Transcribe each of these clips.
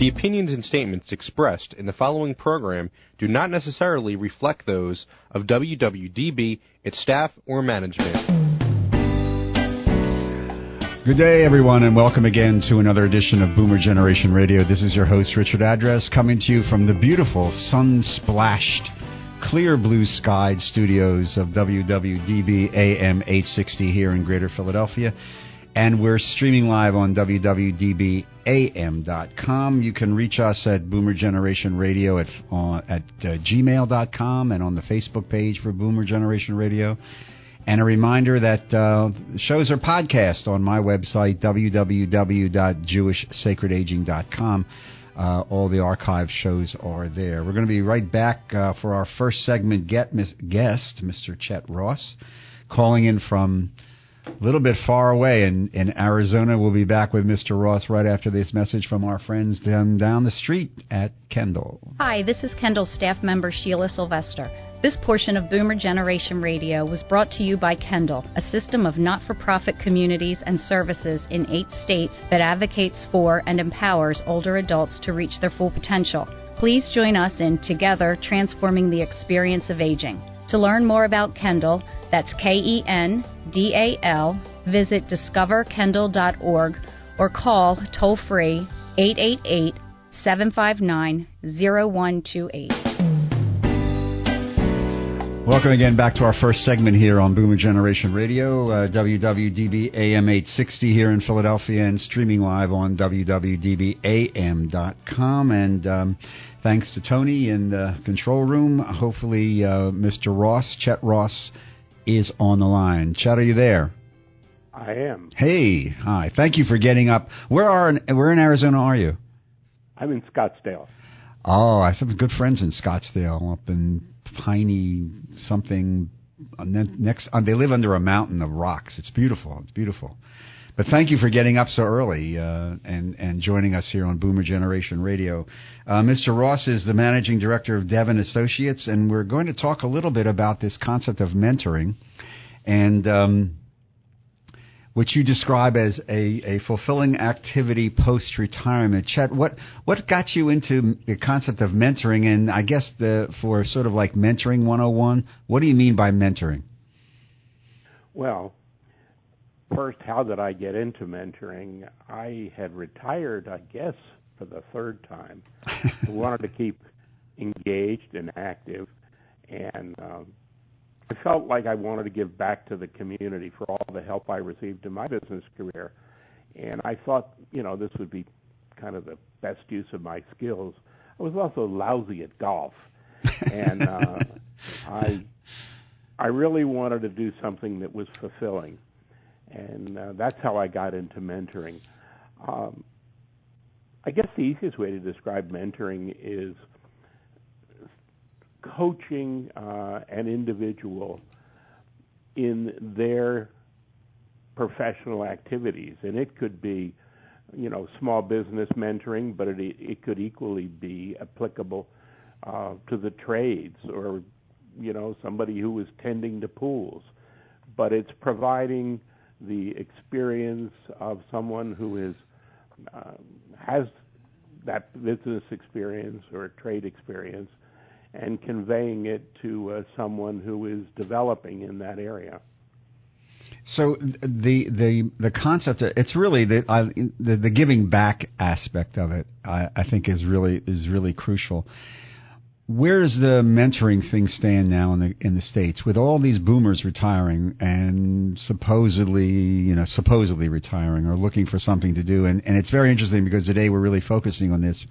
The opinions and statements expressed in the following program do not necessarily reflect those of WWDB, its staff, or management. Good day, everyone, and welcome again to another edition of Boomer Generation Radio. This is your host, Richard Address, coming to you from the beautiful, sun splashed, clear blue skied studios of WWDB AM 860 here in Greater Philadelphia. And we're streaming live on www.dbam.com. You can reach us at Boomer Generation Radio at, uh, at uh, gmail.com and on the Facebook page for Boomer Generation Radio. And a reminder that uh, shows are podcast on my website, www.jewishsacredaging.com. Uh, all the archive shows are there. We're going to be right back uh, for our first segment get, guest, Mr. Chet Ross, calling in from a little bit far away in, in Arizona. We'll be back with Mr. Ross right after this message from our friends down, down the street at Kendal. Hi, this is Kendal staff member Sheila Sylvester. This portion of Boomer Generation Radio was brought to you by Kendal, a system of not for profit communities and services in eight states that advocates for and empowers older adults to reach their full potential. Please join us in Together Transforming the Experience of Aging. To learn more about Kendal, that's K E N D A L, visit discoverkendal.org or call toll free 888 759 0128. Welcome again back to our first segment here on Boomer Generation Radio, uh, WWDB AM 860 here in Philadelphia, and streaming live on WWDBAM.com. And um, thanks to Tony in the control room. Hopefully, uh, Mr. Ross, Chet Ross, is on the line. Chad, are you there? I am. Hey, hi. Thank you for getting up. Where are where in Arizona are you? I'm in Scottsdale. Oh, I have some good friends in Scottsdale, up in piney something uh, next. Uh, they live under a mountain of rocks. It's beautiful. It's beautiful. But thank you for getting up so early uh, and and joining us here on Boomer Generation Radio. Uh, Mr. Ross is the managing director of Devon Associates, and we're going to talk a little bit about this concept of mentoring. And um, which you describe as a, a fulfilling activity post retirement. Chet, what what got you into the concept of mentoring? And I guess the for sort of like mentoring 101, what do you mean by mentoring? Well, first, how did I get into mentoring? I had retired, I guess, for the third time. I wanted to keep engaged and active, and um, I felt like I wanted to give back to the community for all the help I received in my business career. And I thought, you know, this would be kind of the best use of my skills. I was also lousy at golf. and uh, I I really wanted to do something that was fulfilling. And uh, that's how I got into mentoring. Um, I guess the easiest way to describe mentoring is coaching uh, an individual in their professional activities, and it could be, you know, small business mentoring, but it it could equally be applicable uh, to the trades or, you know, somebody who is tending to pools. But it's providing the experience of someone who is uh, has that business experience or trade experience and conveying it to uh, someone who is developing in that area. So the the the concept it's really the, uh, the the giving back aspect of it I, I think is really is really crucial. Where does the mentoring thing stand now in the in the states with all these boomers retiring and supposedly you know supposedly retiring or looking for something to do and and it's very interesting because today we're really focusing on this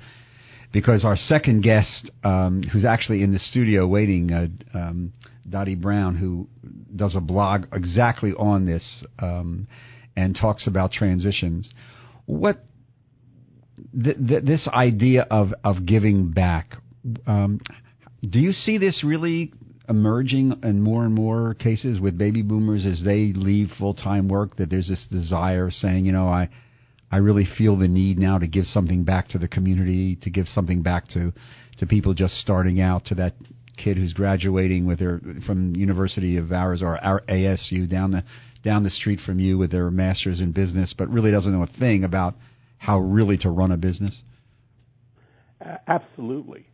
because our second guest, um, who's actually in the studio waiting, uh, um, Dottie Brown, who does a blog exactly on this um, and talks about transitions. What th- th- this idea of of giving back? Um, do you see this really emerging in more and more cases with baby boomers as they leave full time work? That there's this desire saying, you know, I I really feel the need now to give something back to the community, to give something back to to people just starting out, to that kid who's graduating with their from University of Arizona or ASU down the down the street from you with their masters in business, but really doesn't know a thing about how really to run a business. absolutely.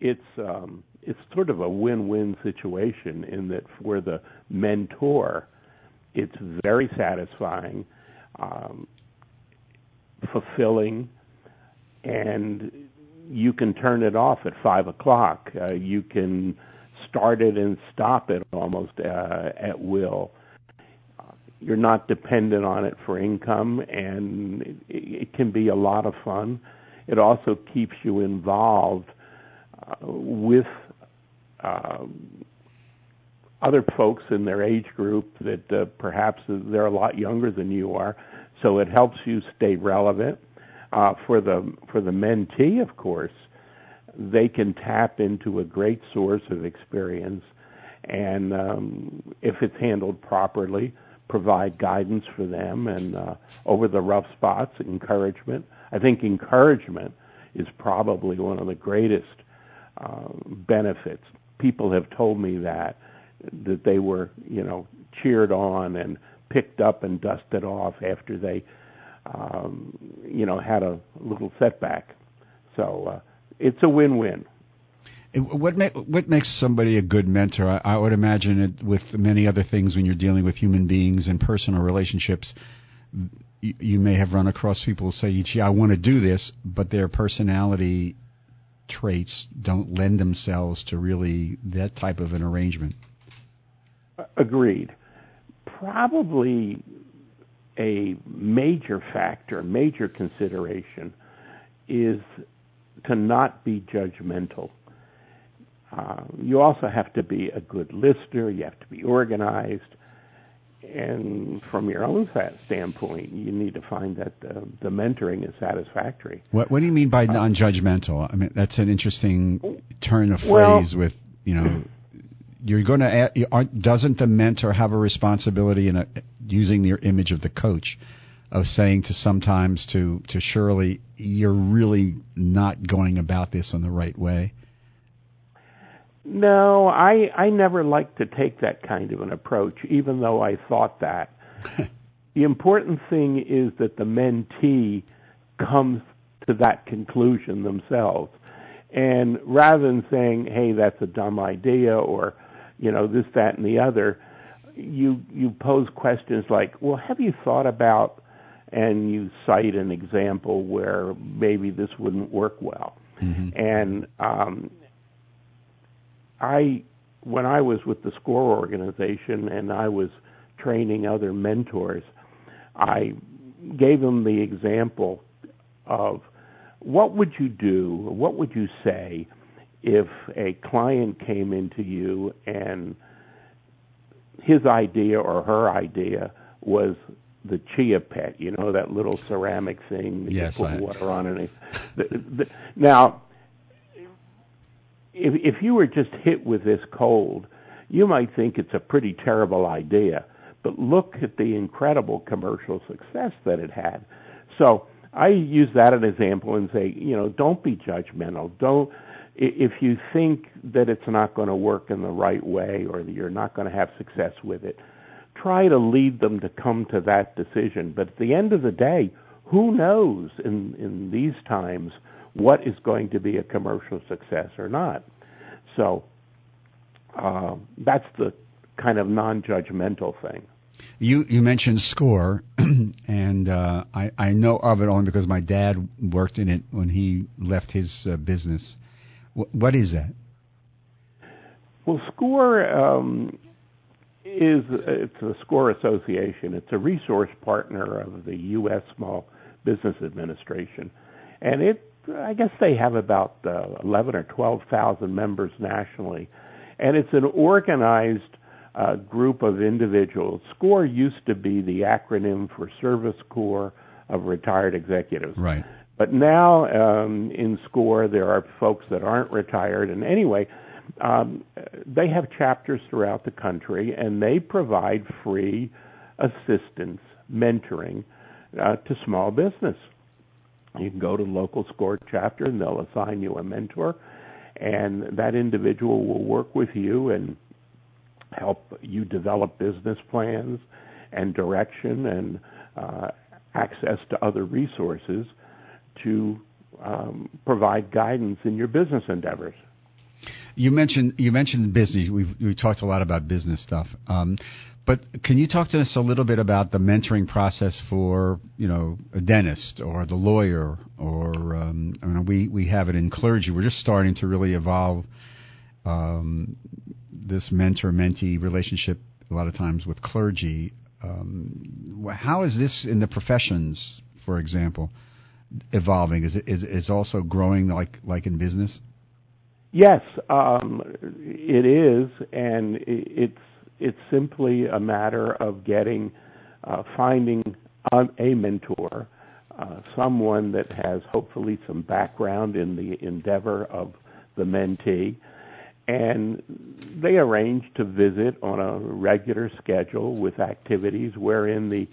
It's um, it's sort of a win-win situation in that for the mentor, it's very satisfying, um, fulfilling, and you can turn it off at five o'clock. Uh, you can start it and stop it almost uh, at will. You're not dependent on it for income, and it, it can be a lot of fun. It also keeps you involved with uh, other folks in their age group that uh, perhaps they're a lot younger than you are, so it helps you stay relevant. Uh, for the for the mentee, of course, they can tap into a great source of experience, and um, if it's handled properly, provide guidance for them and uh, over the rough spots, encouragement. I think encouragement is probably one of the greatest benefits. People have told me that that they were, you know, cheered on and picked up and dusted off after they, um, you know, had a little setback. So uh, it's a win-win. What ma- what makes somebody a good mentor? I, I would imagine it with many other things when you're dealing with human beings and personal relationships. You, you may have run across people who say, "Gee, I want to do this," but their personality traits don't lend themselves to really that type of an arrangement. Agreed. Probably a major factor, major consideration is to not be judgmental. Uh, you also have to be a good listener. You have to be organized. And from your own standpoint, you need to find that uh, the mentoring is satisfactory. What, what do you mean by uh, non-judgmental? I mean, that's an interesting turn of phrase. Well, with you know, you're going to doesn't the mentor have a responsibility in a, using your image of the coach of saying to sometimes to to Shirley, you're really not going about this in the right way? No, I I never liked to take that kind of an approach, even though I thought that. the important thing is that the mentee comes to that conclusion themselves. And rather than saying, "Hey, that's a dumb idea," or you know this, that, and the other, you you pose questions like, "Well, have you thought about?" And you cite an example where maybe this wouldn't work well. Mm-hmm. And um, I, when I was with the SCORE organization and I was training other mentors, I gave them the example of what would you do, what would you say if a client came into you and his idea or her idea was the chia pet, you know, that little ceramic thing that yes, you put I... water on. And the, the, now, if, if you were just hit with this cold, you might think it's a pretty terrible idea. But look at the incredible commercial success that it had. So I use that as an example and say, you know, don't be judgmental. Don't if you think that it's not going to work in the right way or that you're not going to have success with it, try to lead them to come to that decision. But at the end of the day, who knows in in these times what is going to be a commercial success or not. So uh, that's the kind of non-judgmental thing. You you mentioned SCORE, and uh, I I know of it only because my dad worked in it when he left his uh, business. W- what is that? Well, SCORE um, is it's a SCORE association. It's a resource partner of the U.S. Small Business Administration, and it I guess they have about uh, 11 or 12,000 members nationally, and it's an organized uh, group of individuals. SCORE used to be the acronym for Service Corps of Retired Executives. Right. But now um, in SCORE, there are folks that aren't retired. And anyway, um, they have chapters throughout the country, and they provide free assistance, mentoring uh, to small business. You can go to the local SCORE chapter and they'll assign you a mentor, and that individual will work with you and help you develop business plans and direction and uh, access to other resources to um, provide guidance in your business endeavors. You mentioned you mentioned business. We've we talked a lot about business stuff. Um, but can you talk to us a little bit about the mentoring process for you know a dentist or the lawyer or um, I mean, we we have it in clergy. We're just starting to really evolve um, this mentor mentee relationship a lot of times with clergy. Um, how is this in the professions, for example, evolving? Is it is is also growing like like in business? Yes, um, it is, and it's it's simply a matter of getting, uh, finding a, mentor, uh, someone that has hopefully some background in the endeavor of the mentee, and they arrange to visit on a regular schedule with activities wherein the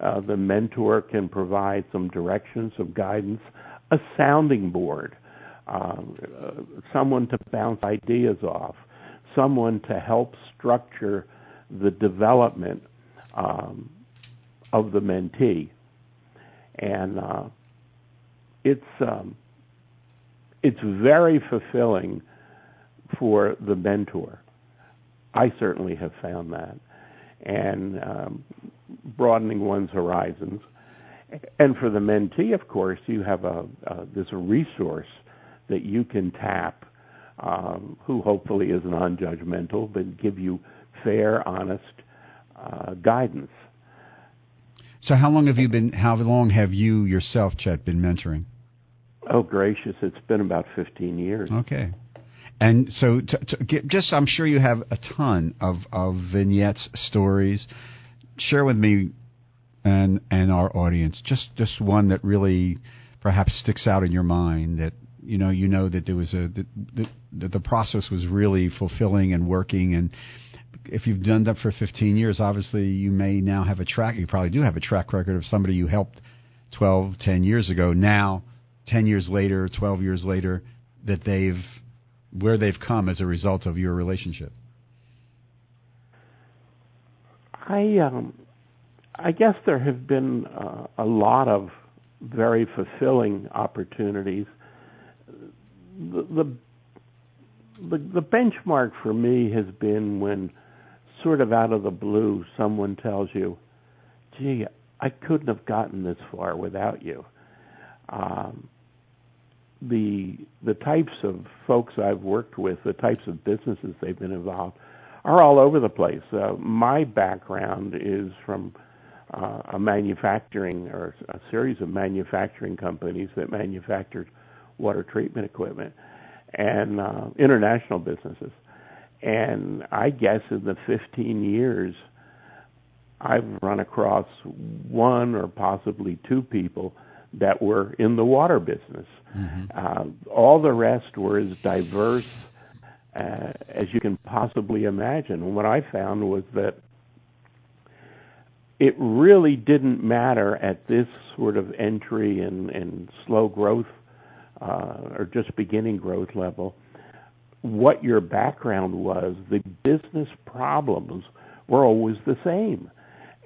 uh, the mentor can provide some direction, some guidance, a sounding board, um, someone to bounce ideas off, someone to help structure the development um, of the mentee, and uh, it's um, it's very fulfilling for the mentor. I certainly have found that, and um, broadening one's horizons. And for the mentee, of course, you have a a resource that you can tap um, who hopefully is non-judgmental, but give you fair, honest uh, guidance. So, how long have you been? How long have you yourself, Chet, been mentoring? Oh, gracious! It's been about fifteen years. Okay. And so, to, to get, just I'm sure you have a ton of, of vignettes, stories. Share with me and and our audience just just one that really perhaps sticks out in your mind that you know you know that there was a that, that the process was really fulfilling and working. And if you've done that for 15 years obviously you may now have a track you probably do have a track record of somebody you helped 12 10 years ago. Now 10 years later 12 years later that they've where they've come as a result of your relationship. I um I guess there have been uh, a lot of very fulfilling opportunities the, the the benchmark for me has been when sort of out of the blue someone tells you, "Gee, I couldn't have gotten this far without you." Um, the the types of folks I've worked with, the types of businesses they've been involved, are all over the place. Uh, my background is from uh, a manufacturing or a series of manufacturing companies that manufactured water treatment equipment and uh, international businesses. And I guess in the 15 years, I've run across one or possibly two people that were in the water business. Mm-hmm. Uh, all the rest were as diverse uh, as you can possibly imagine. And what I found was that it really didn't matter at this sort of entry and, and slow growth or just beginning growth level, what your background was, the business problems were always the same.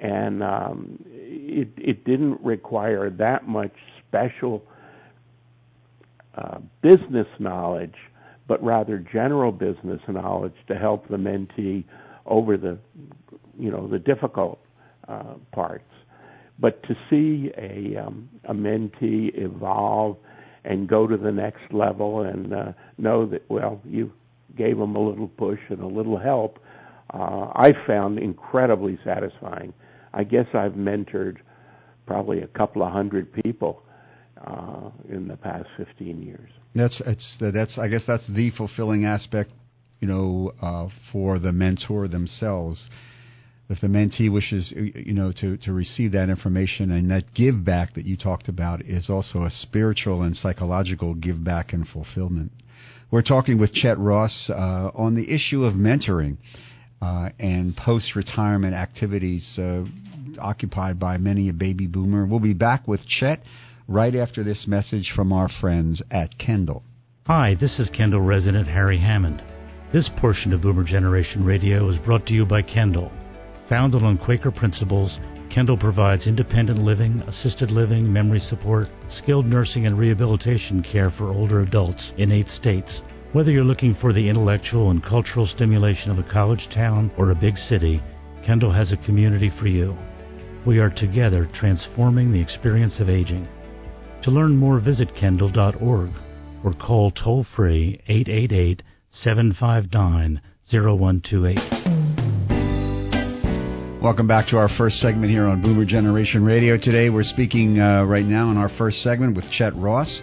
And um, it, it didn't require that much special uh, business knowledge, but rather general business knowledge to help the mentee over the, you know, the difficult uh, parts. But to see a, um, a mentee evolve and go to the next level and uh, know that well you gave them a little push and a little help uh, I found incredibly satisfying. I guess I've mentored probably a couple of hundred people uh, in the past 15 years. That's it's that's I guess that's the fulfilling aspect, you know, uh, for the mentor themselves if the mentee wishes, you know, to, to receive that information and that give back that you talked about is also a spiritual and psychological give back and fulfillment. We're talking with Chet Ross uh, on the issue of mentoring uh, and post retirement activities uh, occupied by many a baby boomer. We'll be back with Chet right after this message from our friends at Kendal. Hi, this is Kendal resident Harry Hammond. This portion of Boomer Generation Radio is brought to you by Kendal Founded on Quaker principles, Kendal provides independent living, assisted living, memory support, skilled nursing, and rehabilitation care for older adults in eight states. Whether you're looking for the intellectual and cultural stimulation of a college town or a big city, Kendal has a community for you. We are together transforming the experience of aging. To learn more, visit kendal.org or call toll free 888 759 0128. Welcome back to our first segment here on Boomer Generation Radio. Today we're speaking uh, right now in our first segment with Chet Ross.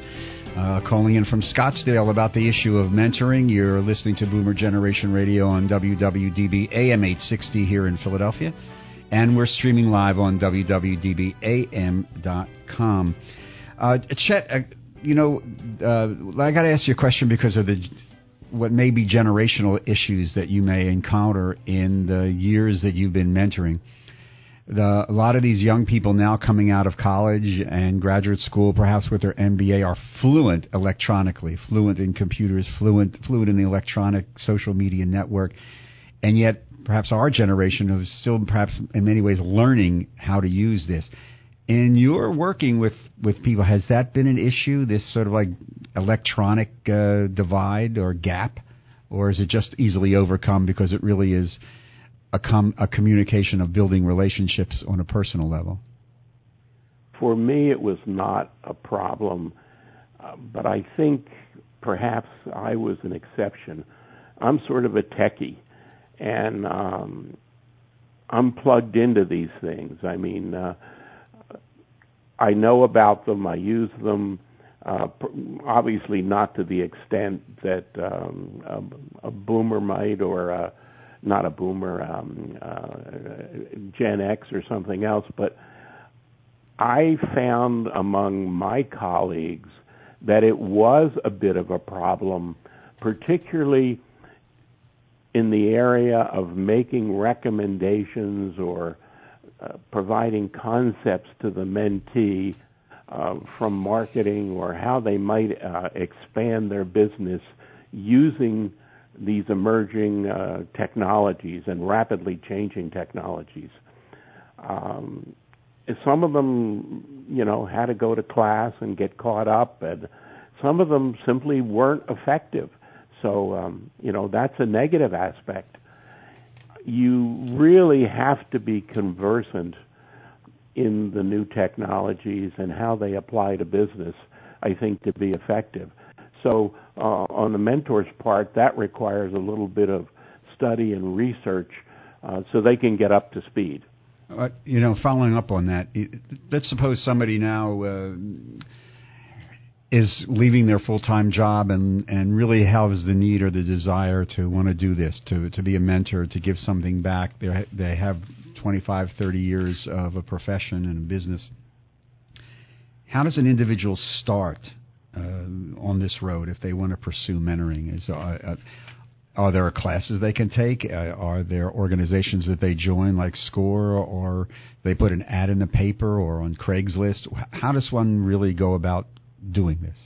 Uh, calling in from Scottsdale about the issue of mentoring. You're listening to Boomer Generation Radio on WWDB AM 860 here in Philadelphia, and we're streaming live on WWDBAM.com. Uh, Chet, uh, you know, uh, I got to ask you a question because of the what may be generational issues that you may encounter in the years that you've been mentoring. The, a lot of these young people now coming out of college and graduate school, perhaps with their MBA, are fluent electronically, fluent in computers, fluent fluent in the electronic social media network, and yet perhaps our generation is still perhaps in many ways learning how to use this in your working with with people, has that been an issue? This sort of like electronic uh, divide or gap, or is it just easily overcome because it really is a com- a communication of building relationships on a personal level? For me, it was not a problem, uh, but I think perhaps I was an exception. I'm sort of a techie, and um, I'm plugged into these things. I mean. Uh, I know about them. I use them. Uh, obviously, not to the extent that um, a, a boomer might, or a, not a boomer, um, uh, Gen X or something else. But I found among my colleagues that it was a bit of a problem, particularly in the area of making recommendations or uh, providing concepts to the mentee uh, from marketing or how they might uh, expand their business using these emerging uh, technologies and rapidly changing technologies. Um, some of them, you know, had to go to class and get caught up, and some of them simply weren't effective. So, um, you know, that's a negative aspect you really have to be conversant in the new technologies and how they apply to business, I think, to be effective. So, uh, on the mentor's part, that requires a little bit of study and research uh, so they can get up to speed. Uh, you know, following up on that, let's suppose somebody now uh, is leaving their full time job and, and really has the need or the desire to want to do this, to, to be a mentor, to give something back. They're, they have 25, 30 years of a profession and a business. How does an individual start uh, on this road if they want to pursue mentoring? Is, uh, uh, are there classes they can take? Uh, are there organizations that they join, like SCORE, or they put an ad in the paper or on Craigslist? How does one really go about doing this?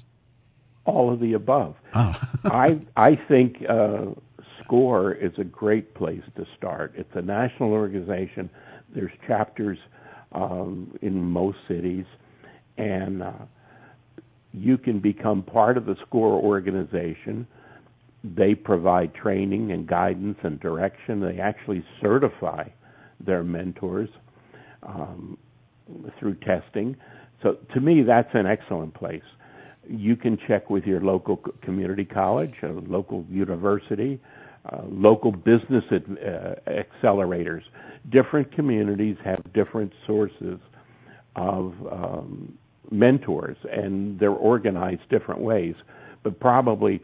All of the above. Oh. I I think uh, SCORE is a great place to start. It's a national organization. There's chapters um, in most cities, and uh, you can become part of the SCORE organization. They provide training and guidance and direction. They actually certify their mentors um, through testing. So to me, that's an excellent place. You can check with your local community college, a local university, uh, local business ad, uh, accelerators. Different communities have different sources of um, mentors, and they're organized different ways. But probably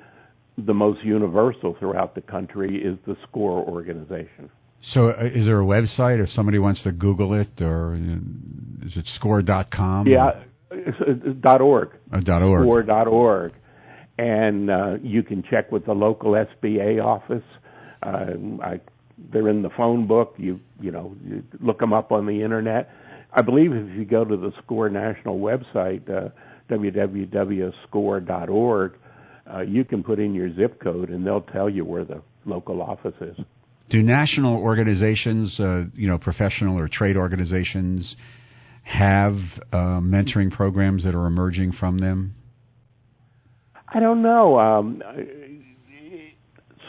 the most universal throughout the country is the SCORE organization. So, uh, is there a website, if somebody wants to Google it, or uh, is it score.com? Yeah, it's, it's dot .org. Oh, dot .org. And uh, you can check with the local SBA office. Uh, I, they're in the phone book. You you know you look them up on the internet. I believe if you go to the SCORE national website, uh, www.score.org, uh, you can put in your zip code and they'll tell you where the local office is. Do national organizations, uh, you know, professional or trade organizations, have uh, mentoring programs that are emerging from them? I don't know. Um,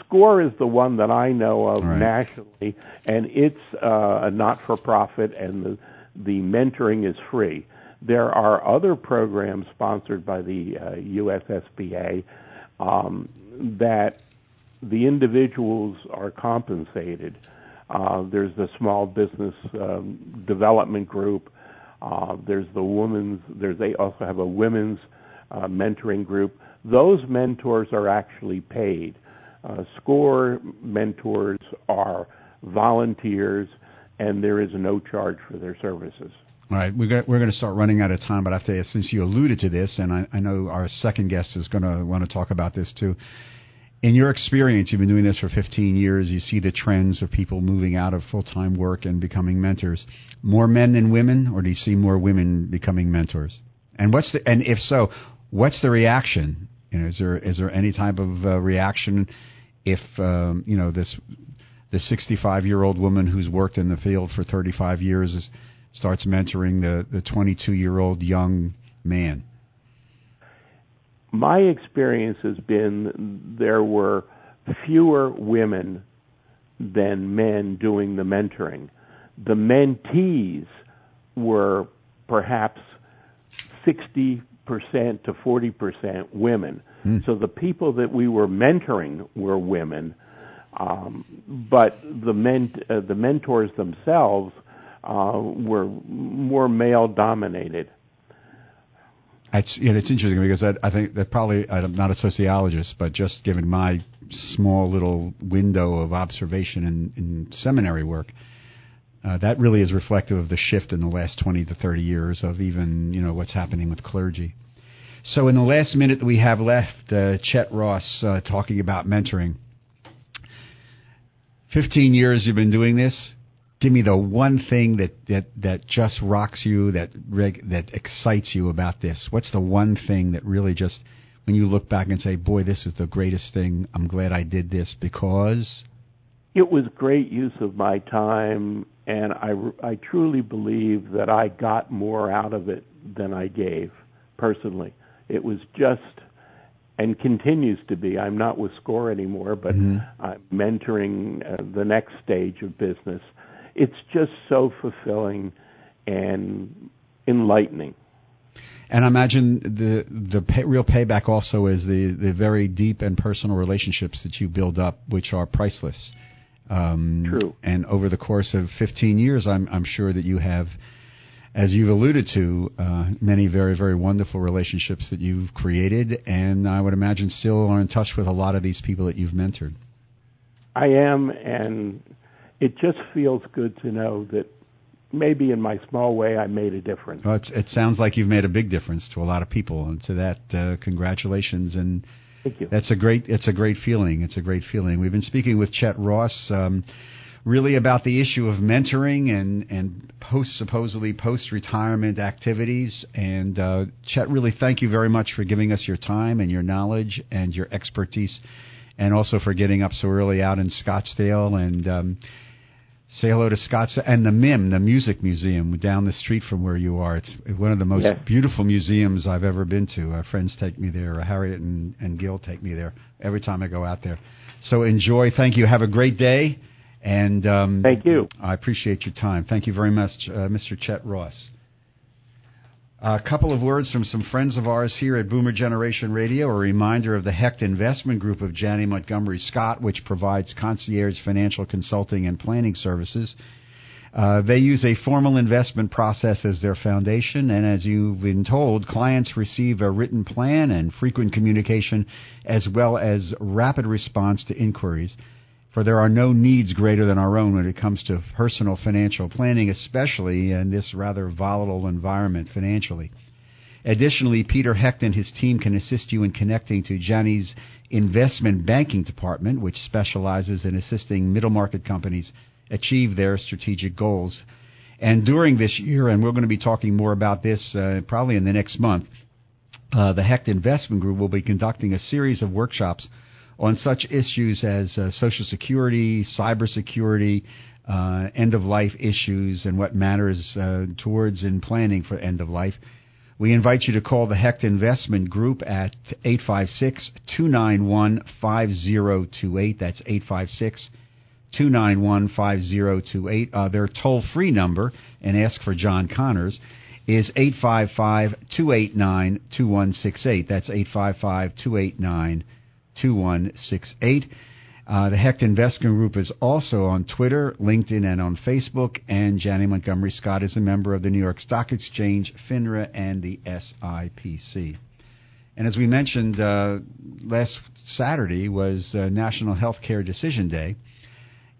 SCORE is the one that I know of Right. nationally, and it's uh, a not-for-profit, and the the mentoring is free. There are other programs sponsored by the uh, USSBA um, that the individuals are compensated. Uh, there's the small business um, development group. Uh, there's the women's. There's they also have a women's uh, mentoring group. Those mentors are actually paid. Uh, SCORE mentors are volunteers, and there is no charge for their services. All right, we're going to start running out of time, but I have to since you alluded to this, and I, I know our second guest is going to want to talk about this too. In your experience, you've been doing this for 15 years. You see the trends of people moving out of full time work and becoming mentors. More men than women, or do you see more women becoming mentors? And what's the and if so, what's the reaction? You know, is there is there any type of uh, reaction if um, you know this the 65 year old woman who's worked in the field for 35 years is, starts mentoring the the 22 year old young man? My experience has been there were fewer women than men doing the mentoring. The mentees were perhaps 60% to 40% women. So the people that we were mentoring were women, um, but the men, uh, the mentors themselves uh, were more male dominated. It's you know, it's interesting because I, I think that probably I'm not a sociologist, but just given my small little window of observation in, in seminary work, uh, that really is reflective of the shift in the last 20 to 30 years of even you know what's happening with clergy. So in the last minute that we have left, uh, Chet Ross uh, talking about mentoring. 15 years you've been doing this. Give me the one thing that, that, that just rocks you, that that excites you about this. What's the one thing that really just, when you look back and say, boy, this is the greatest thing. I'm glad I did this because. it was great use of my time and I, I truly believe that I got more out of it than I gave personally. It was just and continues to be. I'm not with SCORE anymore, but I'm mentoring uh, the next stage of business. It's just so fulfilling and enlightening. And I imagine the the pay, real payback also is the, the very deep and personal relationships that you build up, which are priceless. Um, True. And over the course of 15 years, I'm I'm sure that you have, as you've alluded to, uh, many very very wonderful relationships that you've created, and I would imagine still are in touch with a lot of these people that you've mentored. I am, and it just feels good to know that maybe in my small way I made a difference. Well, it sounds like you've made a big difference to a lot of people, and to that, uh, congratulations and. Thank you. That's a great. It's a great feeling. It's a great feeling. We've been speaking with Chet Ross, um, really about the issue of mentoring and and post supposedly post retirement activities. And uh, Chet, really thank you very much for giving us your time and your knowledge and your expertise, and also for getting up so early out in Scottsdale and. Um, Say hello to Scotts and the MIM, the Music Museum, down the street from where you are. It's one of the most Yes. beautiful museums I've ever been to. Uh, friends take me there. Harriet and, and Gil take me there every time I go out there. So enjoy. Thank you. Have a great day. And um, Thank you. I appreciate your time. Thank you very much, uh, Mr. Chet Ross. A couple of words from some friends of ours here at Boomer Generation Radio. A reminder of the Hecht Investment Group of Janney Montgomery Scott, which provides concierge financial consulting and planning services. Uh, they use a formal investment process as their foundation, and as you've been told, clients receive a written plan and frequent communication, as well as rapid response to inquiries. For there are no needs greater than our own when it comes to personal financial planning, especially in this rather volatile environment financially. Additionally, Peter Hecht and his team can assist you in connecting to Janney's investment banking department, which specializes in assisting middle market companies achieve their strategic goals. And during this year, and we're going to be talking more about this uh, probably in the next month, uh, the Hecht Investment Group will be conducting a series of workshops on such issues as uh, Social Security, cybersecurity, uh, end of life issues, and what matters uh, towards in planning for end of life. We invite you to call the Hecht Investment Group at 856 291 5028. That's 856 291 5028. Uh, their toll free number, and ask for John Connors, is 855 289 2168. That's 855 289 2168. Uh, the Hecht Investment Group is also on Twitter, LinkedIn, and on Facebook. And Janney Montgomery Scott is a member of the New York Stock Exchange, FINRA, and the SIPC. And as we mentioned, uh, last Saturday was uh, National Healthcare Decision Day.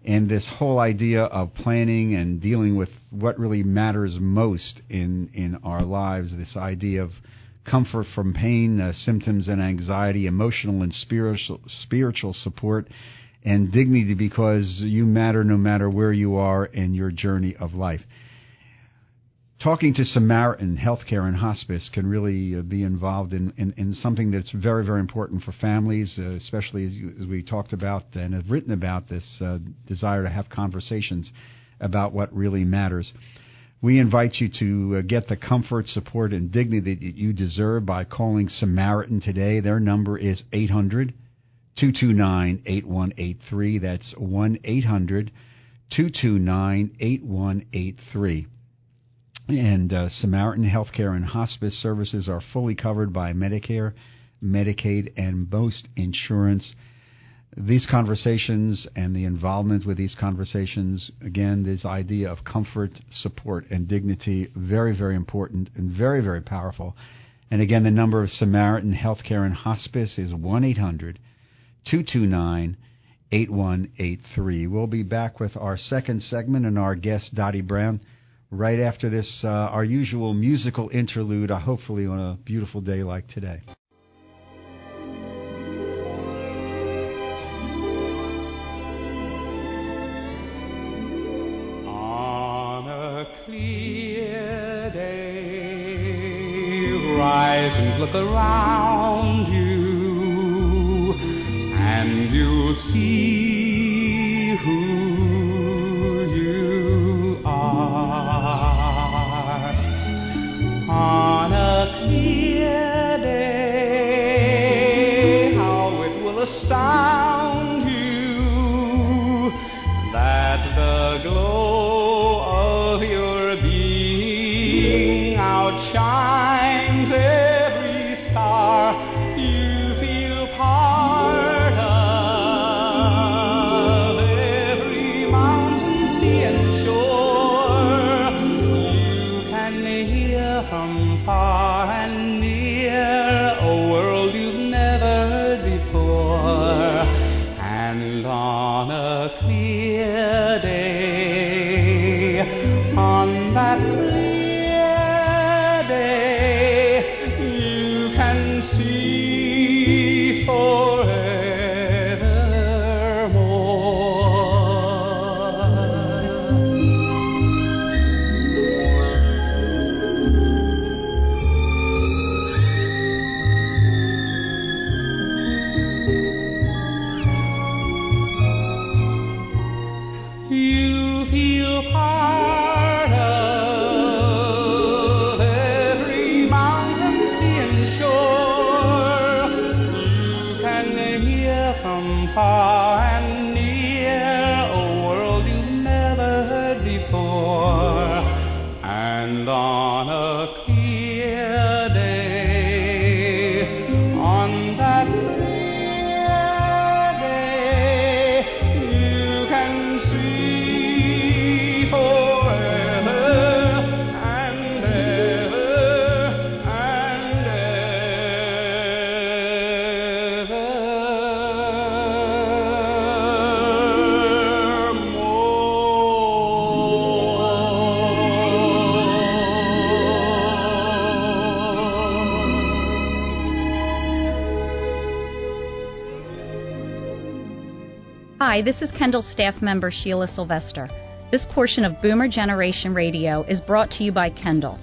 And this whole idea of planning and dealing with what really matters most in, in our lives, this idea of comfort from pain, uh, symptoms and anxiety, emotional and spiritual spiritual support, and dignity because you matter no matter where you are in your journey of life. Talking to Samaritan Healthcare and Hospice can really uh, be involved in, in, in, something that's very, very important for families, uh, especially as, as, we talked about and have written about this uh, desire to have conversations about what really matters. We invite you to uh, get the comfort, support, and dignity that you deserve by calling Samaritan today. Their number is 800 229 8183. That's 1 800 229 8183. And uh, Samaritan Healthcare and Hospice services are fully covered by Medicare, Medicaid, and most insurance these conversations and the involvement with these conversations, again, this idea of comfort, support, and dignity, very, very important and very, very powerful. And again, the number of Samaritan Healthcare and Hospice is 1 800 229 8183. We'll be back with our second segment and our guest, Dottie Brown, right after this, uh, our usual musical interlude, uh, hopefully on a beautiful day like today. Look around you and you'll see Hi, this is Kendal staff member Sheila Sylvester. This portion of Boomer Generation Radio is brought to you by Kendal.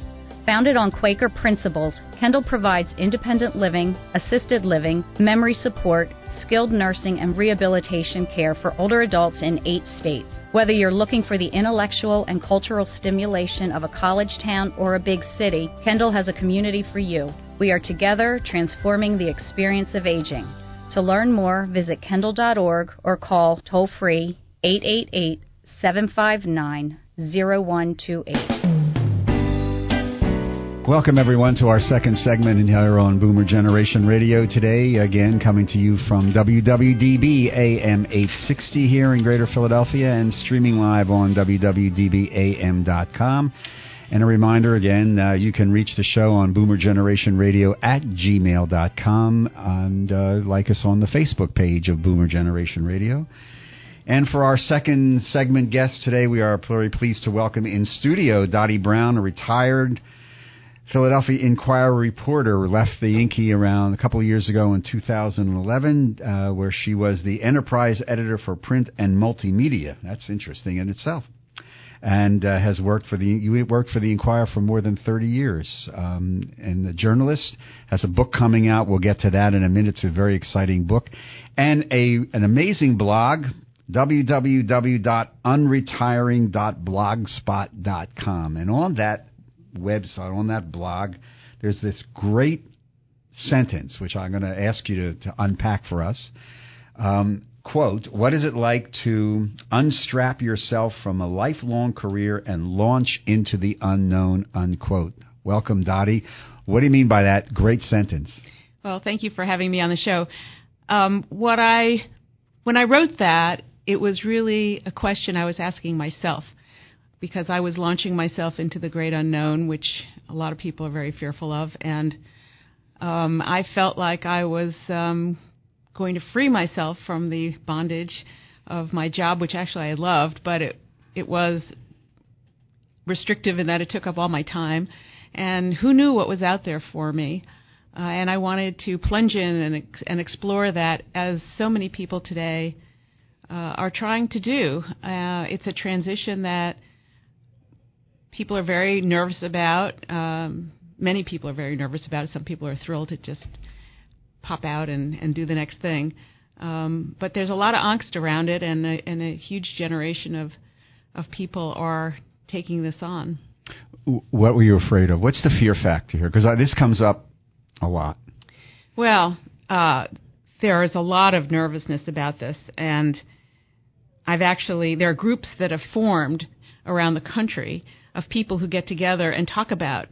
Founded on Quaker principles, Kendal provides independent living, assisted living, memory support, skilled nursing and rehabilitation care for older adults in eight states. Whether you're looking for the intellectual and cultural stimulation of a college town or a big city, Kendal has a community for you. We are together transforming the experience of aging. To learn more, visit kendal.org or call toll free 888 759 0128. Welcome, everyone, to our second segment in here on Boomer Generation Radio today. Again, coming to you from WWDB AM 860 here in Greater Philadelphia and streaming live on WWDBAM.com. And a reminder again, uh, you can reach the show on Boomer Generation Radio at gmail.com and uh, like us on the Facebook page of Boomer Generation Radio. And for our second segment guest today, we are very pleased to welcome in studio Dottie Brown, a retired Philadelphia Inquirer reporter left the Inky around a couple of years ago in 2011, uh, where she was the enterprise editor for print and multimedia. That's interesting in itself. And uh, has worked for the you worked for the Inquirer for more than 30 years. Um, and the journalist has a book coming out. We'll get to that in a minute. It's a very exciting book, and a an amazing blog www.unretiring.blogspot.com. And on that website, on that blog, there's this great sentence, which I'm going to ask you to, to unpack for us. Um, quote, what is it like to unstrap yourself from a lifelong career and launch into the unknown, unquote. Welcome, Dottie. What do you mean by that great sentence? Well, thank you for having me on the show. Um, what I, when I wrote that, it was really a question I was asking myself because I was launching myself into the great unknown, which a lot of people are very fearful of, and um, I felt like I was um, going to free myself from the bondage of my job, which actually I loved, but it it was restrictive in that it took up all my time, and who knew what was out there for me. Uh, and I wanted to plunge in and, ex- and explore that, as so many people today uh, are trying to do. Uh, it's a transition that people are very nervous about. Um, many people are very nervous about it. Some people are thrilled to just pop out and, and do the next thing. Um, but there's a lot of angst around it, and a, and a huge generation of of people are taking this on. What were you afraid of? What's the fear factor here? Because this comes up a lot. Well, uh, there is a lot of nervousness about this, and I've actually there are groups that have formed around the country of people who get together and talk about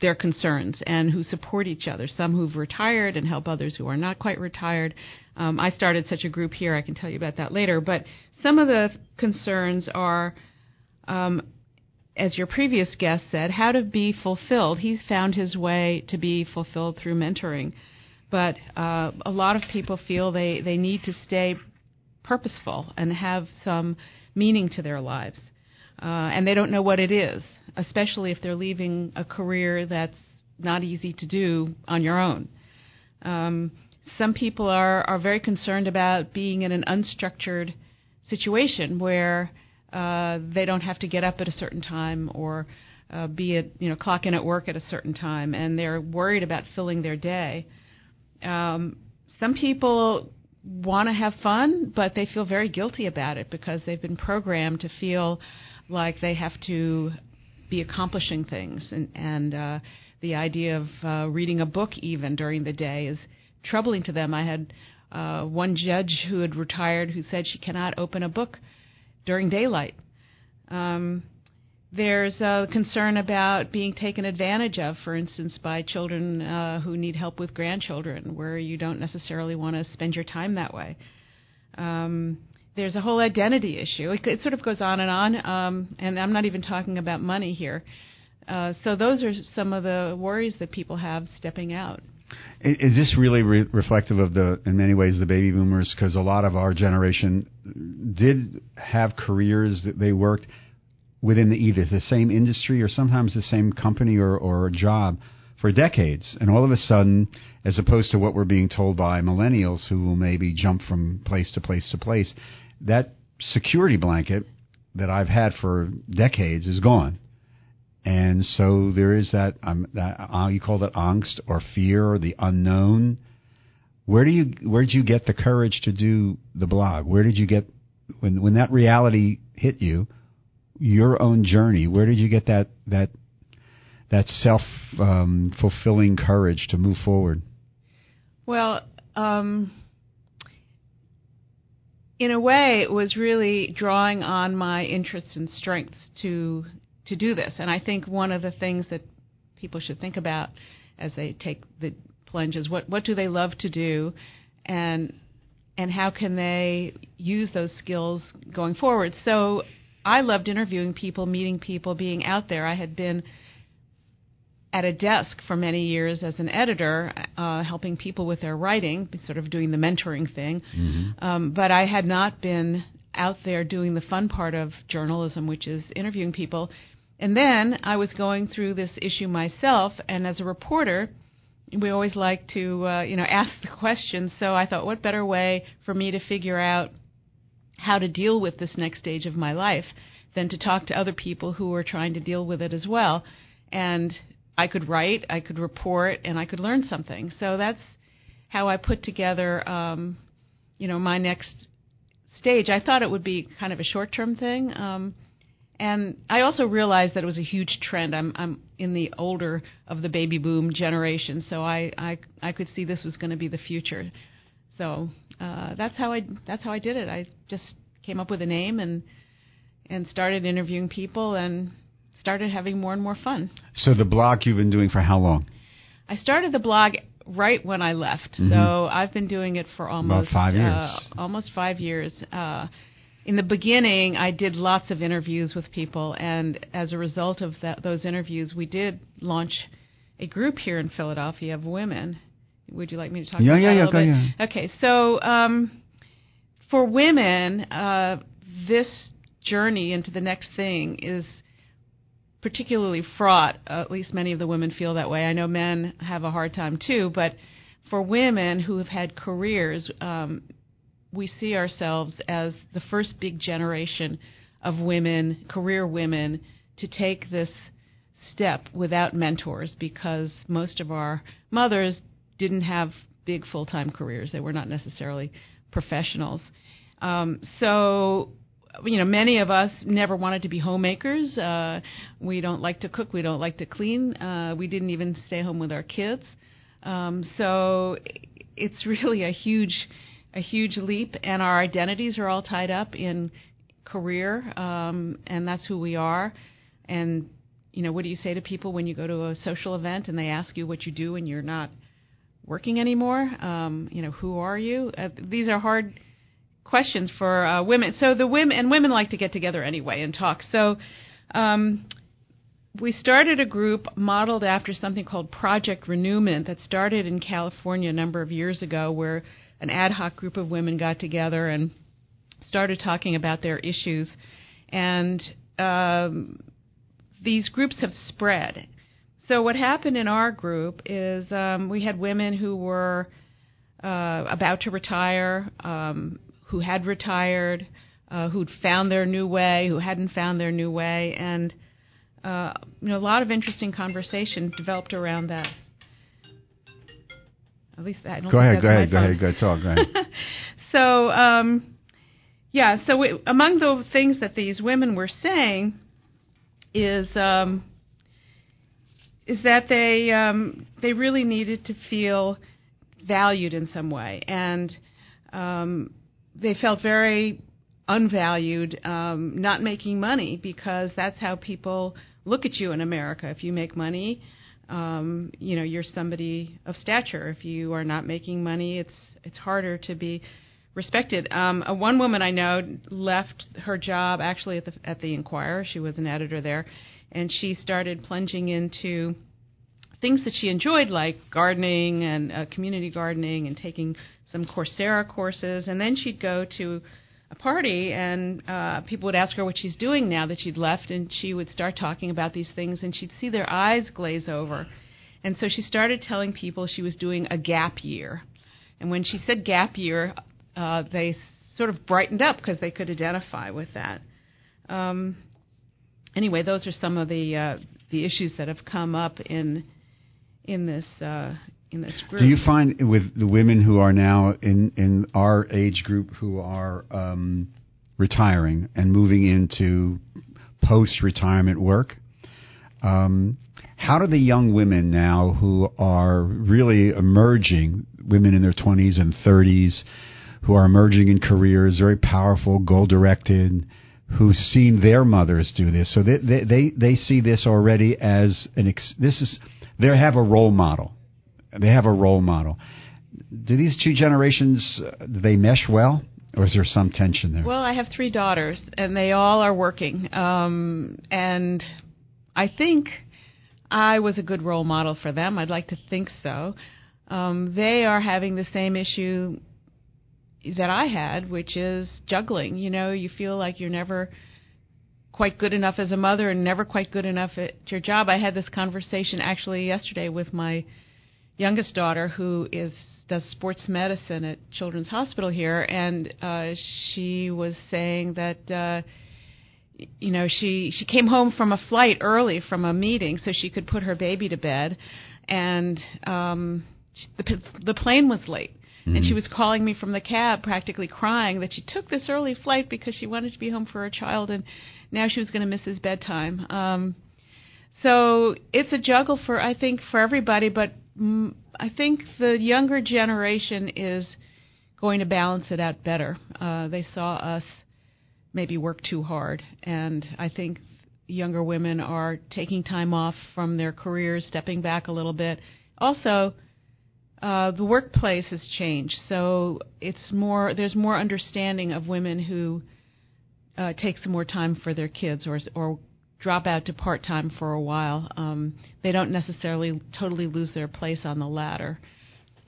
their concerns and who support each other. Some who've retired and help others who are not quite retired. Um, I started such a group here. I can tell you about that later. But some of the concerns are, um, as your previous guest said, how to be fulfilled. He's found his way to be fulfilled through mentoring. But uh, a lot of people feel they, they need to stay purposeful and have some meaning to their lives uh, and they don't know what it is, especially if they're leaving a career that's not easy to do on your own. Um, some people are, are very concerned about being in an unstructured situation where uh, they don't have to get up at a certain time or uh, be at you know clock in at work at a certain time, and they're worried about filling their day. Um, some people want to have fun, but they feel very guilty about it because they've been programmed to feel like they have to be accomplishing things, and, and uh, the idea of uh, reading a book even during the day is troubling to them. I had uh, one judge who had retired who said she cannot open a book during daylight. Um, there's a concern about being taken advantage of, for instance, by children uh, who need help with grandchildren, where you don't necessarily want to spend your time that way. Um, there's a whole identity issue. It, it sort of goes on and on, um, and I'm not even talking about money here. Uh, so those are some of the worries that people have stepping out. Is this really re- reflective of the, in many ways, the baby boomers? Because a lot of our generation did have careers that they worked within the, either the same industry or sometimes the same company or, or job for decades, and all of a sudden, as opposed to what we're being told by millennials who will maybe jump from place to place to place, that security blanket that I've had for decades is gone. And so there is that, um, that uh, you call that angst or fear or the unknown. Where do you where did you get the courage to do the blog? Where did you get when when that reality hit you, your own journey? Where did you get that that that self um, fulfilling courage to move forward? Well, um, in a way, it was really drawing on my interests and strengths to to do this. And I think one of the things that people should think about as they take the plunge is what what do they love to do, and and how can they use those skills going forward. So I loved interviewing people, meeting people, being out there. I had been at a desk for many years as an editor, uh, helping people with their writing, sort of doing the mentoring thing. Mm-hmm. Um, but I had not been out there doing the fun part of journalism, which is interviewing people. And then I was going through this issue myself, and as a reporter, we always like to, uh, you know, ask the questions. So I thought, what better way for me to figure out how to deal with this next stage of my life than to talk to other people who are trying to deal with it as well. And I could write, I could report, and I could learn something. So that's how I put together, um, you know, my next stage. I thought it would be kind of a short-term thing, um, and I also realized that it was a huge trend. I'm I'm in the older of the baby boom generation, so I I, I could see this was going to be the future. So uh, that's how I that's how I did it. I just came up with a name and and started interviewing people and started having more and more fun. So the blog you've been doing for how long? I started the blog right when I left. Mm-hmm. So I've been doing it for almost About five years. Uh, almost five years. Uh, in the beginning, I did lots of interviews with people, and as a result of that, those interviews, we did launch a group here in Philadelphia of women. Would you like me to talk yeah, about yeah, that yeah, a little bit? Yeah. Okay, so um, for women, uh, this journey into the next thing is particularly fraught. At least many of the women feel that way. I know men have a hard time too, but for women who have had careers, um, we see ourselves as the first big generation of women, career women, to take this step without mentors because most of our mothers didn't have big full time careers. They were not necessarily professionals. Um, so you know, many of us never wanted to be homemakers. Uh, we don't like to cook. We don't like to clean. Uh, we didn't even stay home with our kids. Um, so it's really a huge, a huge leap, and our identities are all tied up in career, um, and that's who we are. And you know, what do you say to people when you go to a social event and they ask you what you do and you're not working anymore? Um, you know, who are you? Uh, these are hard questions for uh, women. So the women and women like to get together anyway and talk. So um, we started a group modeled after something called Project Renewment that started in California a number of years ago, where an ad hoc group of women got together and started talking about their issues. And um, these groups have spread. So what happened in our group is um, we had women who were uh, about to retire, um, who had retired, uh, who'd found their new way, who hadn't found their new way, and uh, you know a lot of interesting conversation developed around that. At least I don't. Go ahead. Go ahead. Go ahead. Go talk. Go ahead. so um, yeah. So we, among the things that these women were saying is um, is that they um, they really needed to feel valued in some way and um, they felt very unvalued, um, not making money because that's how people look at you in America. If you make money, um, you know you're somebody of stature. If you are not making money, it's it's harder to be respected. Um, a one woman I know left her job actually at the at the Inquirer. She was an editor there, and she started plunging into things that she enjoyed, like gardening and uh, community gardening and taking some Coursera courses, and then she'd go to a party and uh, people would ask her what she's doing now that she'd left, and she would start talking about these things, and she'd see their eyes glaze over. And so she started telling people she was doing a gap year. And when she said gap year, uh, they sort of brightened up because they could identify with that. Um, anyway, those are some of the uh, the issues that have come up in in this uh, in this group. Do you find with the women who are now in in our age group who are um, retiring and moving into post retirement work? Um, how do the young women now who are really emerging, women in their 20s and 30s, who are emerging in careers, very powerful, goal directed, who've seen their mothers do this, so they they they, they see this already as an ex- this is they have a role model. They have a role model. Do these two generations uh, do they mesh well, or is there some tension there? Well, I have three daughters, and they all are working, um, and I think I was a good role model for them. I'd like to think so. Um, they are having the same issue that I had, which is juggling. You know, you feel like you're never quite good enough as a mother and never quite good enough at your job. I had this conversation actually yesterday with my youngest daughter who is does sports medicine at Children's Hospital here and uh she was saying that uh you know she she came home from a flight early from a meeting so she could put her baby to bed and um the the plane was late mm-hmm. and she was calling me from the cab practically crying that she took this early flight because she wanted to be home for her child and now she was going to miss his bedtime um so it's a juggle for I think for everybody but I think the younger generation is going to balance it out better uh they saw us maybe work too hard. And I think younger women are taking time off from their careers, stepping back a little bit. Also, uh, the workplace has changed, so it's more. There's more understanding of women who uh, take some more time for their kids, or or drop out to part time for a while. Um, they don't necessarily totally lose their place on the ladder.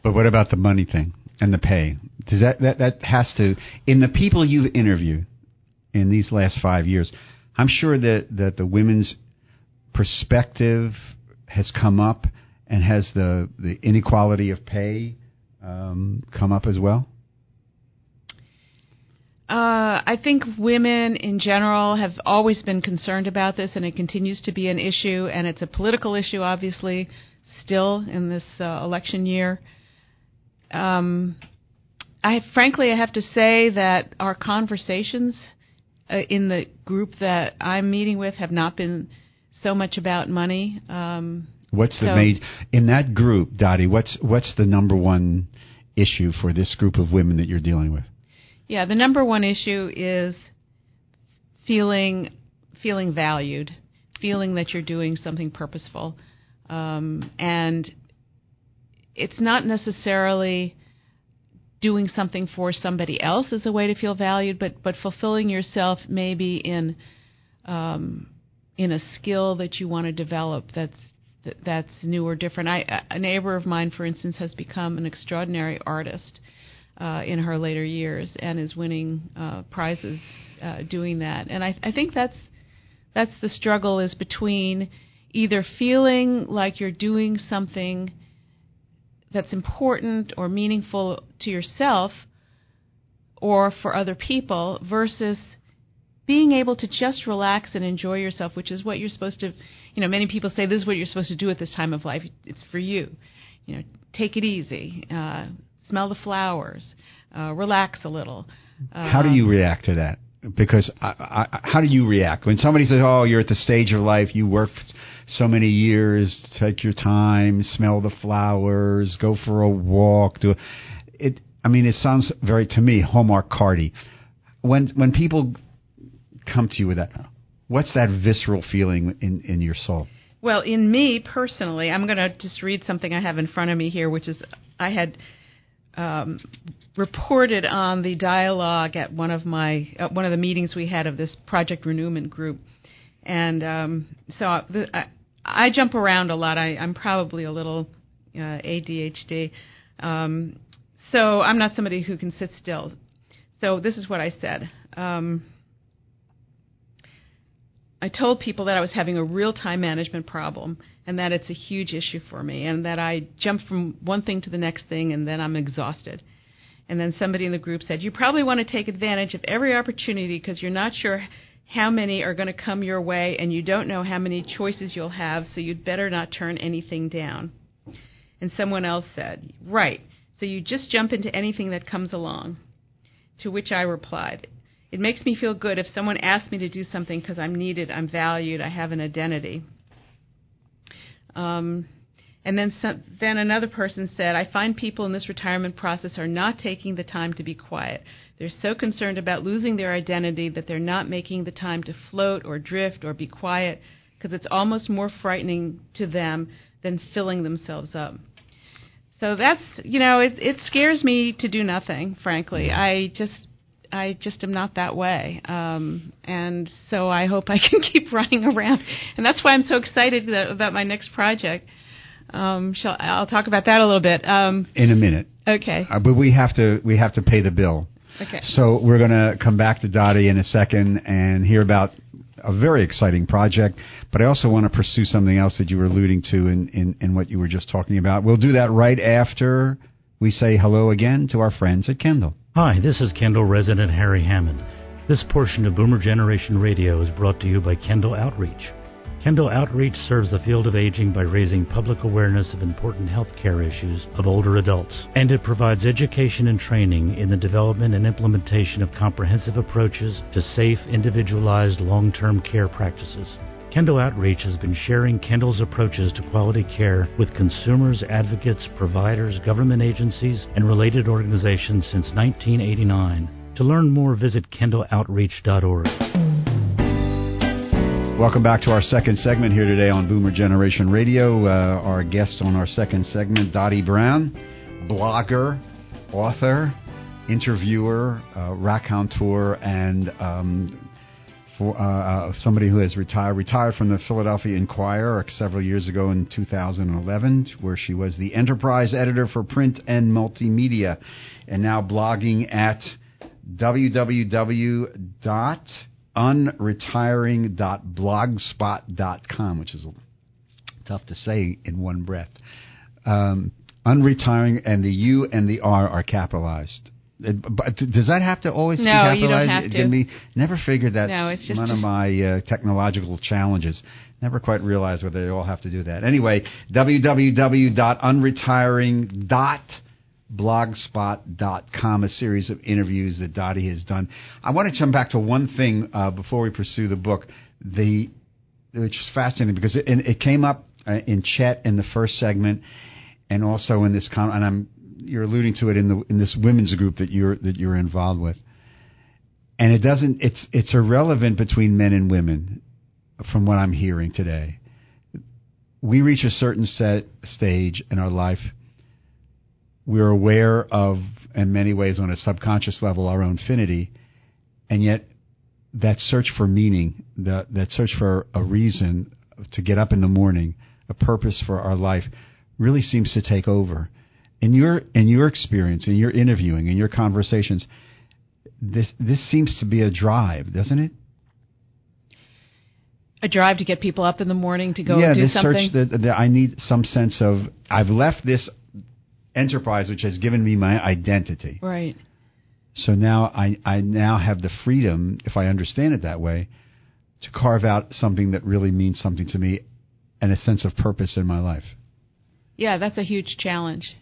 But what about the money thing and the pay? Does that that that has to in the people you've interviewed in these last five years. I'm sure that, that the women's perspective has come up and has the, the inequality of pay um, come up as well? Uh, I think women in general have always been concerned about this, and it continues to be an issue, and it's a political issue, obviously, still in this uh, election year. Um, I frankly, I have to say that our conversations uh, in the group that I'm meeting with have not been so much about money. Um, what's the so main in that group, Dottie? What's what's the number one issue for this group of women that you're dealing with? Yeah, the number one issue is feeling feeling valued, feeling that you're doing something purposeful, um, and it's not necessarily doing something for somebody else is a way to feel valued, but but fulfilling yourself maybe in um, in a skill that you want to develop that's that's new or different. I, a neighbor of mine, for instance, has become an extraordinary artist uh, in her later years and is winning uh, prizes uh, doing that. And I, I think that's that's the struggle is between either feeling like you're doing something that's important or meaningful to yourself or for other people versus being able to just relax and enjoy yourself, which is what you're supposed to, you know, many people say this is what you're supposed to do at this time of life. It's for you. You know, take it easy, uh, smell the flowers, uh, relax a little. Uh, How do you react to that? Because I, I, how do you react when somebody says, "Oh, you're at the stage of life you worked so many years. Take your time, smell the flowers, go for a walk. Do it. I mean, it sounds very to me Hallmark Cardi. When when people come to you with that, what's that visceral feeling in in your soul? Well, in me personally, I'm going to just read something I have in front of me here, which is I had um, reported on the dialogue at one of my one of the meetings we had of this Project Renewment group, and um, so I, I jump around a lot. I, I'm probably a little uh, ADHD, um, so I'm not somebody who can sit still. So this is what I said. Um, I told people that I was having a real time management problem and that it's a huge issue for me and that I jump from one thing to the next thing and then I'm exhausted. And then somebody in the group said, You probably want to take advantage of every opportunity because you're not sure how many are going to come your way, and you don't know how many choices you'll have, so you'd better not turn anything down. And someone else said, Right. So you just jump into anything that comes along. To which I replied, It makes me feel good if someone asks me to do something because I'm needed, I'm valued, I have an identity. Um, and then some, then another person said, I find people in this retirement process are not taking the time to be quiet. They're so concerned about losing their identity that they're not making the time to float or drift or be quiet because it's almost more frightening to them than filling themselves up. So that's you know it it scares me to do nothing. Frankly, I just I just am not that way, um, and so I hope I can keep running around, and that's why I'm so excited that, about my next project. Um, shall, I'll talk about that a little bit. Um, In a minute. Okay. Uh, but we have to we have to pay the bill. Okay. So we're going to come back to Dottie in a second and hear about a very exciting project. But I also want to pursue something else that you were alluding to in, in, in what you were just talking about. We'll do that right after we say hello again to our friends at Kendal. Hi, this is Kendal resident Harry Hammond. This portion of Boomer Generation Radio is brought to you by Kendal Outreach. Kendal Outreach serves the field of aging by raising public awareness of important health care issues of older adults, and it provides education and training in the development and implementation of comprehensive approaches to safe, individualized, long term care practices. Kendal Outreach has been sharing Kendal's approaches to quality care with consumers, advocates, providers, government agencies, and related organizations since 1989. To learn more, visit kendaloutreach.org. Welcome back to our second segment here today on Boomer Generation Radio. Uh, our guest on our second segment, Dottie Brown, blogger, author, interviewer, uh, raconteur, and um, for uh, uh, somebody who has retired retired from the Philadelphia Inquirer several years ago in 2011, where she was the enterprise editor for print and multimedia, and now blogging at www.unretiring.blogspot.com, which is tough to say in one breath. Um, unretiring, and the U and the R are capitalized. But does that have to always no, be capitalized? you don't have to. Me never figured that. No, it's just one of my uh, technological challenges. Never quite realized whether they all have to do that. Anyway, www.unretiring.blogspot.com a series of interviews that Dottie has done. I want to jump back to one thing uh, before we pursue the book, the which is fascinating because it, it came up uh, in Chet in the first segment, and also in this con- and I'm you're alluding to it in the in this women's group that you're that you're involved with, and it doesn't it's it's irrelevant between men and women, from what I'm hearing today. We reach a certain set stage in our life we're aware of, in many ways, on a subconscious level, our own finity, and yet that search for meaning, that that search for a reason to get up in the morning, a purpose for our life, really seems to take over. In your in your experience, in your interviewing, in your conversations, this this seems to be a drive, doesn't it? A drive to get people up in the morning to go yeah, and do this something. search that I need some sense of I've left this enterprise which has given me my identity. Right. So now I, I now have the freedom, if I understand it that way, to carve out something that really means something to me and a sense of purpose in my life. Yeah, that's a huge challenge.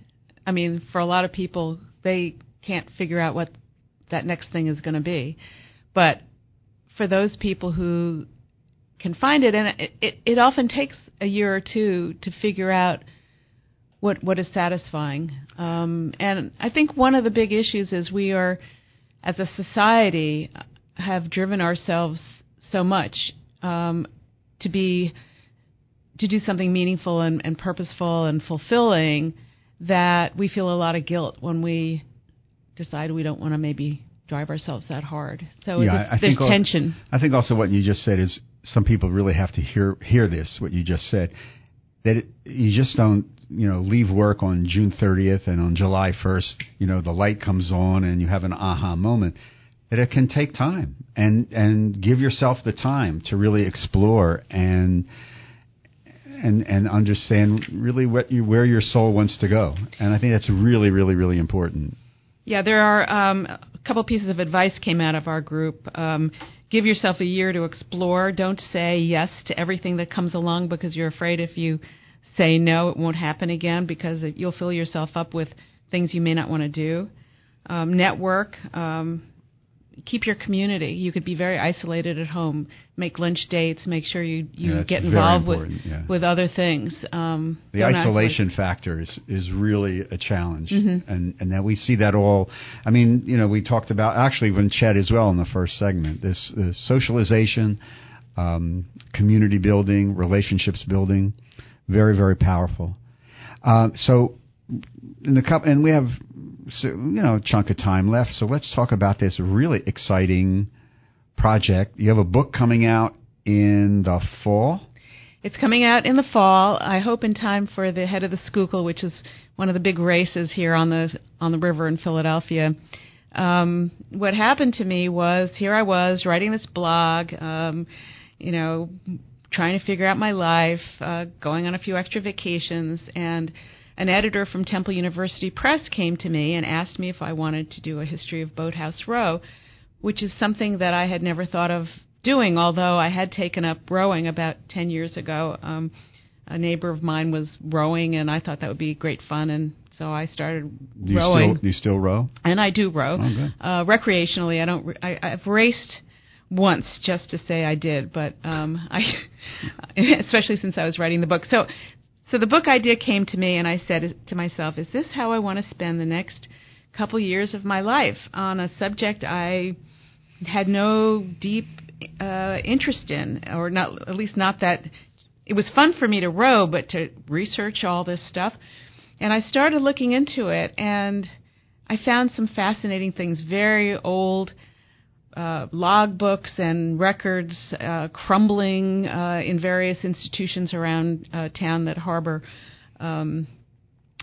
I mean, for a lot of people, they can't figure out what that next thing is going to be. But for those people who can find it, and it, it, it often takes a year or two to figure out what what is satisfying. Um, and I think one of the big issues is we are, as a society, have driven ourselves so much um, to be to do something meaningful and, and purposeful and fulfilling that we feel a lot of guilt when we decide we don't want to maybe drive ourselves that hard. So yeah, there's, I there's tension. I think also what you just said is some people really have to hear hear this. What you just said that it, you just don't you know leave work on June 30th and on July 1st. You know the light comes on and you have an aha moment. That it can take time and and give yourself the time to really explore and and and understand really what you where your soul wants to go. And I think that's really really really important. Yeah, there are um, a couple pieces of advice came out of our group. Um, give yourself a year to explore. Don't say yes to everything that comes along because you're afraid if you say no, it won't happen again because you'll fill yourself up with things you may not want to do. Um, network. Um, keep your community. You could be very isolated at home. Make lunch dates. Make sure you you Yeah, get involved with yeah. with other things. Um, the isolation factor is, is really a challenge, Mm-hmm. and and that we see that all. I mean, you know, we talked about actually when Chet as well in the first segment. This uh, socialization, um, community building, relationships building, very very powerful. Uh, so, in the cup, and we have so, you know chunk of time left. So let's talk about this really exciting project. You have a book coming out in the fall. It's coming out in the fall. I hope in time for the head of the Schuylkill, which is one of the big races here on the on the river in Philadelphia. Um, what happened to me was here I was writing this blog, um, you know, trying to figure out my life, uh, going on a few extra vacations, and an editor from Temple University Press came to me and asked me if I wanted to do a history of Boathouse Row, which is something that I had never thought of doing, although I had taken up rowing about 10 years ago. Um, a neighbor of mine was rowing, and I thought that would be great fun, and so I started Do rowing. still do you still row? and I do row Oh, good. uh, recreationally. I don't. I, I've raced once just to say I did, but um, I, especially since I was writing the book. So, so the book idea came to me, and I said to myself, "Is this how I want to spend the next couple years of my life on a subject I had no deep uh, interest in, or not at least not that." It was fun for me to row, but to research all this stuff, and I started looking into it, and I found some fascinating things, very old uh, log books and records uh, crumbling uh, in various institutions around uh, town that harbor um,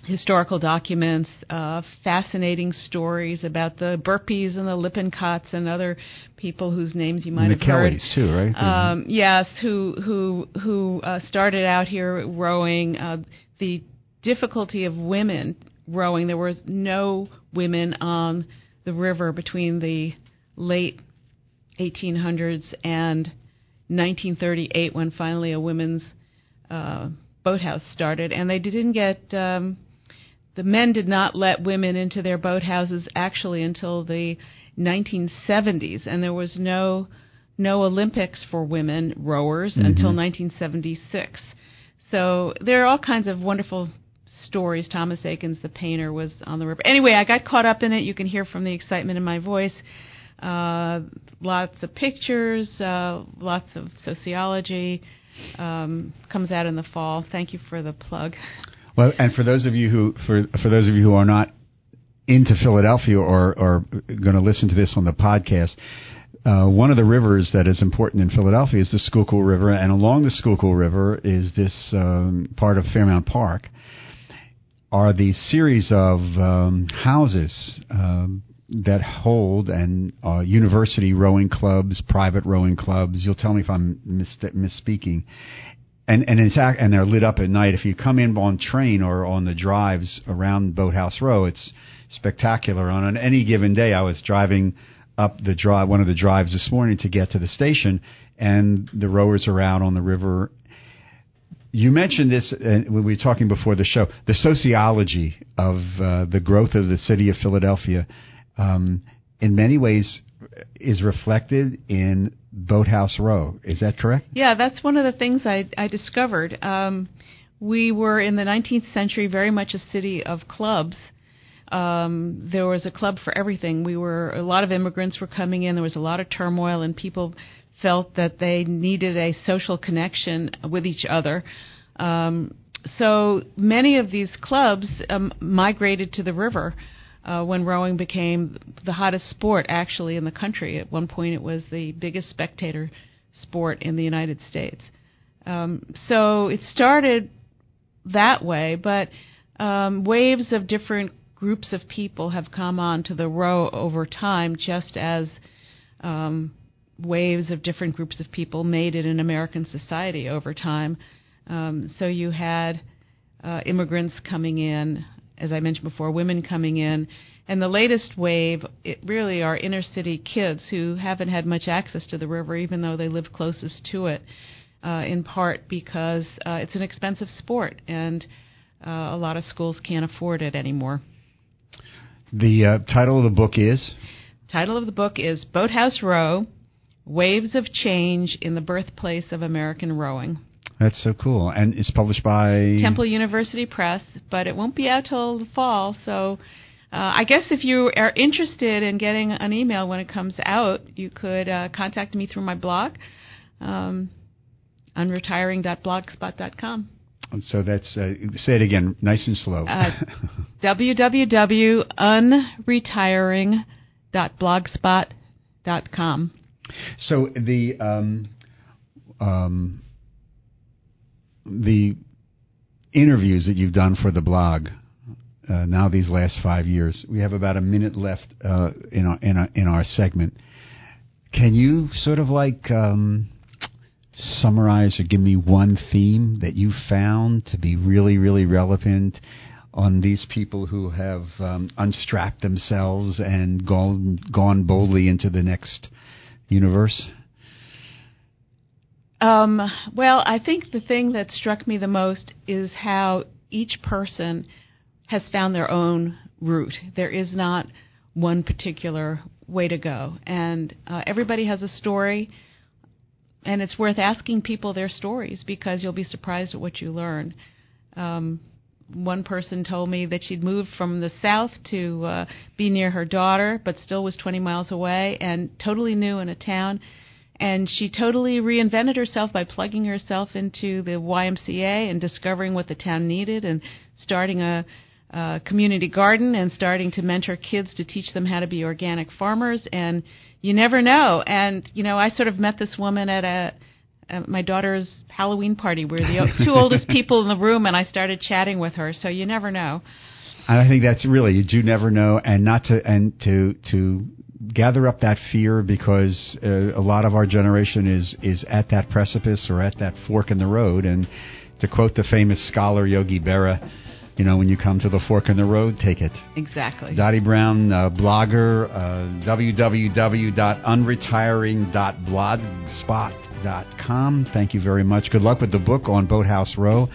historical documents, uh, fascinating stories about the Burpees and the Lippincotts and other people whose names you might the have heard. Kellys too, right? Um, yes, who who who uh, started out here rowing. Uh, the difficulty of women rowing. There was no women on the river between the late 1800s and 1938, when finally a women's uh, boathouse started, and they didn't get. Um, the men did not let women into their boathouses actually until the 1970s, and there was no no Olympics for women rowers until 1976. So there are all kinds of wonderful stories. Thomas Eakins, the painter, was on the river. Anyway, I got caught up in it. You can hear from the excitement in my voice. Uh, lots of pictures, uh, lots of sociology. Um, comes out in the fall. Thank you for the plug. Well, and for those of you who for for those of you who are not into Philadelphia or or going to listen to this on the podcast, uh, one of the rivers that is important in Philadelphia is the Schuylkill River, and along the Schuylkill River is this um, part of Fairmount Park. Are these series of um, houses um, that hold and uh, university rowing clubs, private rowing clubs? You'll tell me if I'm mis- misspeaking and and it's and they're lit up at night. If you come in on train or on the drives around Boathouse Row, it's spectacular. On an, any given day, I was driving up the drive, one of the drives this morning to get to the station, and the rowers are out on the river. You mentioned this uh, when we were talking before the show, the sociology of uh, the growth of the city of Philadelphia. Um, in many ways, is reflected in Boathouse Row. Is that correct? Yeah, that's one of the things I, I discovered. Um, we were in the 19th century very much a city of clubs. Um, there was a club for everything. We were a lot of immigrants were coming in. There was a lot of turmoil, and people felt that they needed a social connection with each other. Um, so many of these clubs um, migrated to the river uh, when rowing became the hottest sport actually in the country. At one point, it was the biggest spectator sport in the United States. Um, so it started that way, but um, waves of different groups of people have come on to the row over time, just as um, waves of different groups of people made it in American society over time. Um, so you had uh, immigrants coming in, as I mentioned before, women coming in, and the latest wave it really are inner city kids who haven't had much access to the river, even though they live closest to it. uh, in part because uh, it's an expensive sport and uh, a lot of schools can't afford it anymore. The uh, title of the book is? Title of the book is Boathouse Row Waves of Change in the Birthplace of American Rowing. That's so cool. And it's published by Temple University Press, but it won't be out till the fall. So uh, I guess if you are interested in getting an email when it comes out, you could uh, contact me through my blog, um, unretiring.blogspot.com. So that's uh, say it again, nice and slow. Uh, www.unretiring.blogspot.com. So the um, um, the interviews that you've done for the blog uh, now these last five years, we have about a minute left uh, in our in our in our segment. Can you sort of like um, summarize or give me one theme that you found to be really really relevant on these people who have um, unstrapped themselves and gone gone boldly into the next universe? Um, well, I think the thing that struck me the most is how each person has found their own route. There is not one particular way to go, and uh, everybody has a story. And it's worth asking people their stories because you'll be surprised at what you learn. Um, one person told me that she'd moved from the south to uh, be near her daughter, but still was 20 miles away and totally new in a town. And she totally reinvented herself by plugging herself into the YMCA and discovering what the town needed and starting a, a community garden and starting to mentor kids to teach them how to be organic farmers. And you never know. And, you know, I sort of met this woman at a at my daughter's Halloween party. We're the two oldest people in the room, and I started chatting with her. So you never know. And I think that's really you do never know, and not to and to to gather up that fear because uh, a lot of our generation is is at that precipice or at that fork in the road. And to quote the famous scholar Yogi Berra. You know, when you come to the fork in the road, take it. Exactly. Dottie Brown, uh, blogger, uh, www.unretiring.blogspot.com. Thank you very much. Good luck with the book on Boathouse Row.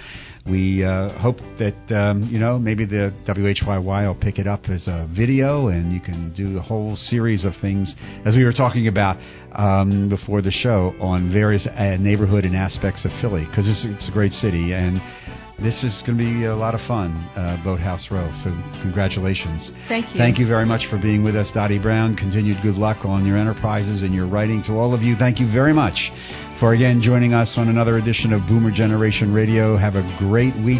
We uh, hope that um, you know maybe the WHYY will pick it up as a video, and you can do a whole series of things, as we were talking about um, before the show, on various uh, neighborhood and aspects of Philly, because it's, it's, a great city, and this is going to be a lot of fun, uh, Boathouse Row. So congratulations. Thank you. Thank you very much for being with us, Dottie Brown. Continued good luck on your enterprises and your writing. To all of you, thank you very much for again joining us on another edition of Boomer Generation Radio. Have a great week.